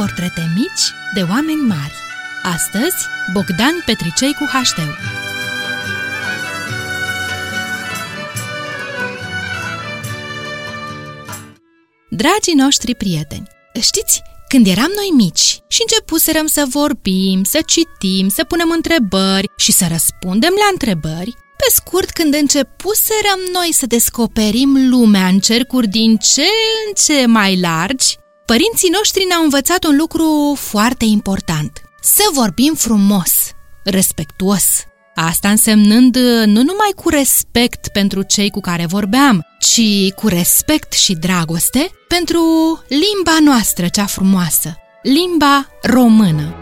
portrete mici de oameni mari. Astăzi, Bogdan Petricei cu HD. Dragii noștri prieteni, știți, când eram noi mici și începuserăm să vorbim, să citim, să punem întrebări și să răspundem la întrebări, pe scurt, când începuserăm noi să descoperim lumea în cercuri din ce în ce mai largi, părinții noștri ne-au învățat un lucru foarte important. Să vorbim frumos, respectuos. Asta însemnând nu numai cu respect pentru cei cu care vorbeam, ci cu respect și dragoste pentru limba noastră cea frumoasă, limba română.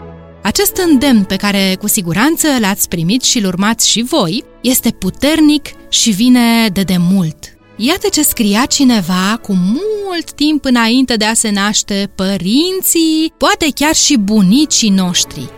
Acest îndemn pe care cu siguranță l-ați primit și l urmați și voi este puternic și vine de demult. Iată ce scria cineva cu mult timp înainte de a se naște părinții, poate chiar și bunicii noștri.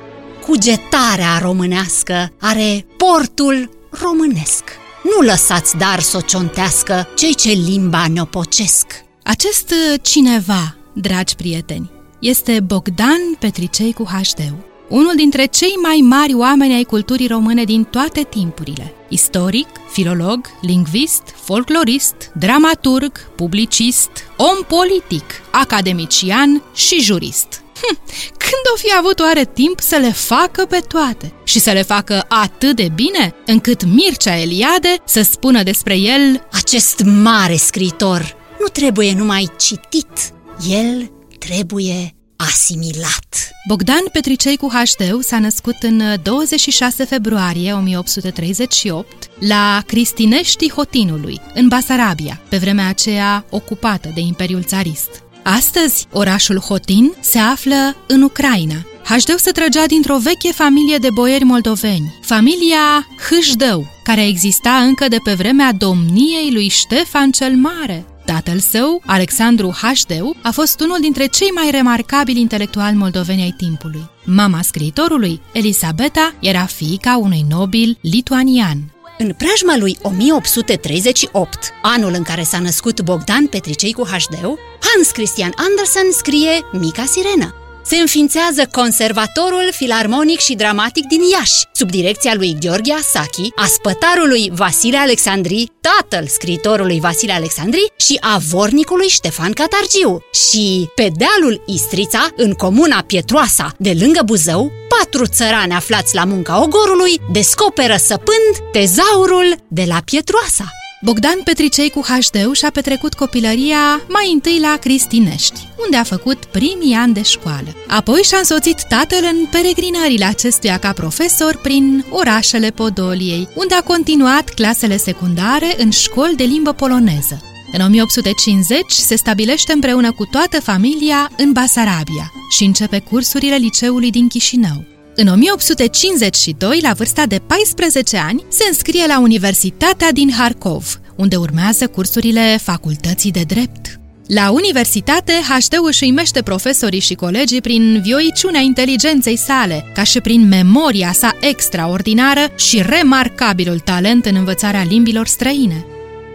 Cugetarea românească are portul românesc. Nu lăsați dar să o ciontească cei ce limba ne pocesc. Acest cineva, dragi prieteni, este Bogdan Petricei cu HD unul dintre cei mai mari oameni ai culturii române din toate timpurile. Istoric, filolog, lingvist, folclorist, dramaturg, publicist, om politic, academician și jurist. Hm, când o fi avut oare timp să le facă pe toate și să le facă atât de bine încât Mircea Eliade să spună despre el Acest mare scriitor nu trebuie numai citit, el trebuie asimilat. Bogdan Petricei cu HD s-a născut în 26 februarie 1838 la Cristinești Hotinului, în Basarabia, pe vremea aceea ocupată de Imperiul Țarist. Astăzi, orașul Hotin se află în Ucraina. Hășdău se trăgea dintr-o veche familie de boieri moldoveni, familia Hâșdău, care exista încă de pe vremea domniei lui Ștefan cel Mare. Tatăl său, Alexandru Hașdeu, a fost unul dintre cei mai remarcabili intelectuali moldoveni ai timpului. Mama scriitorului, Elisabeta, era fiica unui nobil lituanian. În preajma lui 1838, anul în care s-a născut Bogdan Petricei cu Hașdeu, Hans Christian Andersen scrie Mica Sirenă, se înființează Conservatorul Filarmonic și Dramatic din Iași, sub direcția lui Gheorghe Asachi, a spătarului Vasile Alexandri, tatăl scriitorului Vasile Alexandri și a vornicului Ștefan Catargiu. Și pe dealul Istrița, în comuna Pietroasa, de lângă Buzău, patru țărani aflați la munca ogorului descoperă săpând tezaurul de la Pietroasa. Bogdan Petricei cu HD și-a petrecut copilăria mai întâi la Cristinești, unde a făcut primii ani de școală. Apoi și-a însoțit tatăl în peregrinările acestuia ca profesor prin orașele Podoliei, unde a continuat clasele secundare în școli de limbă poloneză. În 1850 se stabilește împreună cu toată familia în Basarabia și începe cursurile liceului din Chișinău. În 1852, la vârsta de 14 ani, se înscrie la Universitatea din Harkov, unde urmează cursurile Facultății de Drept. La universitate, HD își uimește profesorii și colegii prin vioiciunea inteligenței sale, ca și prin memoria sa extraordinară și remarcabilul talent în învățarea limbilor străine.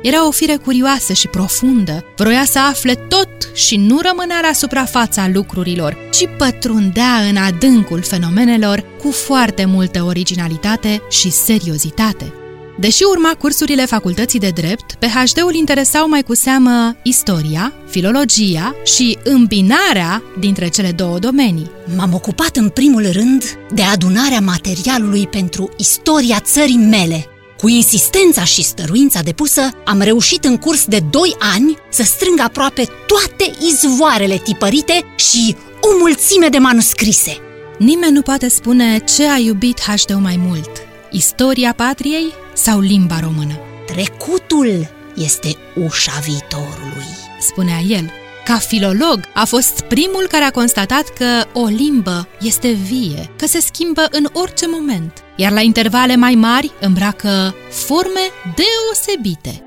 Era o fire curioasă și profundă, vroia să afle tot și nu rămânea la suprafața lucrurilor, ci pătrundea în adâncul fenomenelor cu foarte multă originalitate și seriozitate. Deși urma cursurile facultății de drept, pe HD-ul interesau mai cu seamă istoria, filologia și îmbinarea dintre cele două domenii. M-am ocupat în primul rând de adunarea materialului pentru istoria țării mele, cu insistența și stăruința depusă, am reușit în curs de 2 ani să strâng aproape toate izvoarele tipărite și o mulțime de manuscrise. Nimeni nu poate spune ce a iubit hd mai mult, istoria patriei sau limba română. Trecutul este ușa viitorului, spunea el. Ca filolog, a fost primul care a constatat că o limbă este vie, că se schimbă în orice moment, iar la intervale mai mari îmbracă forme deosebite.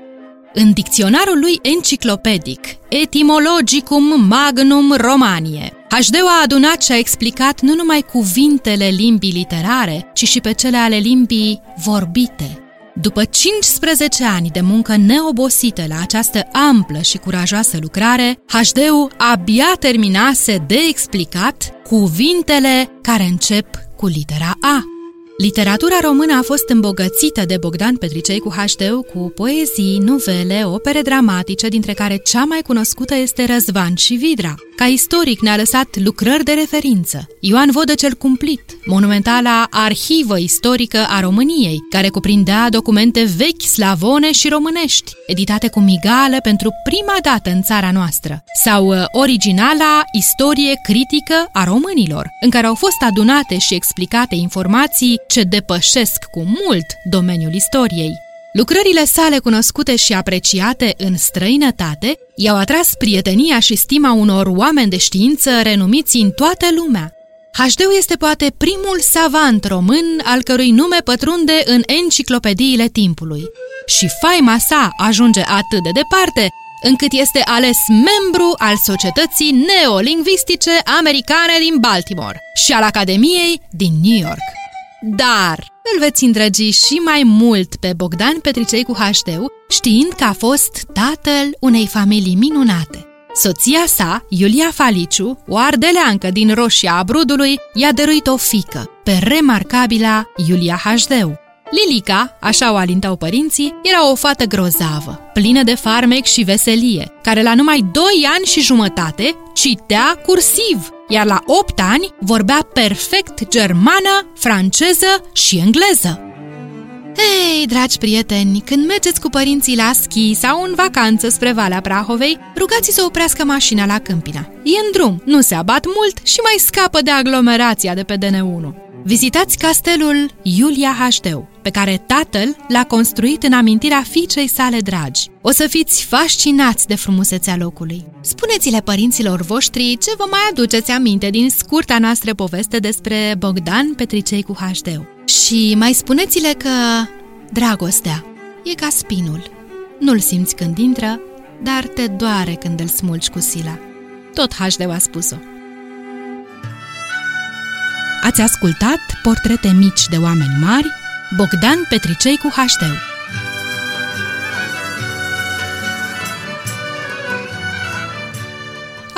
În dicționarul lui enciclopedic, Etymologicum Magnum Romanie, HD a adunat și a explicat nu numai cuvintele limbii literare, ci și pe cele ale limbii vorbite. După 15 ani de muncă neobosită la această amplă și curajoasă lucrare, HD-ul abia terminase de explicat cuvintele care încep cu litera A. Literatura română a fost îmbogățită de Bogdan Petricei cu HD cu poezii, novele, opere dramatice, dintre care cea mai cunoscută este Răzvan și Vidra. Ca istoric ne-a lăsat lucrări de referință. Ioan Vodă cel Cumplit, monumentala arhivă istorică a României, care cuprindea documente vechi slavone și românești, editate cu migală pentru prima dată în țara noastră, sau uh, originala istorie critică a românilor, în care au fost adunate și explicate informații ce depășesc cu mult domeniul istoriei. Lucrările sale cunoscute și apreciate în străinătate i-au atras prietenia și stima unor oameni de știință renumiți în toată lumea. hd este poate primul savant român al cărui nume pătrunde în enciclopediile timpului. Și faima sa ajunge atât de departe încât este ales membru al Societății Neolingvistice Americane din Baltimore și al Academiei din New York. Dar îl veți îndrăgi și mai mult pe Bogdan Petricei cu HD, știind că a fost tatăl unei familii minunate. Soția sa, Iulia Faliciu, o ardeleancă din Roșia a Brudului, i-a dăruit o fică, pe remarcabila Iulia HD. Lilica, așa o alintau părinții, era o fată grozavă, plină de farmec și veselie, care la numai 2 ani și jumătate citea cursiv, iar la 8 ani vorbea perfect germană, franceză și engleză. Hei, dragi prieteni, când mergeți cu părinții la schi sau în vacanță spre Valea Prahovei, rugați să oprească mașina la Câmpina. E în drum, nu se abat mult și mai scapă de aglomerația de pe DN1. Vizitați castelul Iulia Hașteu, pe care tatăl l-a construit în amintirea fiicei sale dragi. O să fiți fascinați de frumusețea locului. Spuneți-le părinților voștri ce vă mai aduceți aminte din scurta noastră poveste despre Bogdan Petricei cu Hașteu. Și mai spuneți-le că dragostea e ca spinul. Nu-l simți când intră, dar te doare când îl smulgi cu sila. Tot Hașdeu a spus-o. Ați ascultat Portrete mici de oameni mari, Bogdan Petricei cu Hașteu.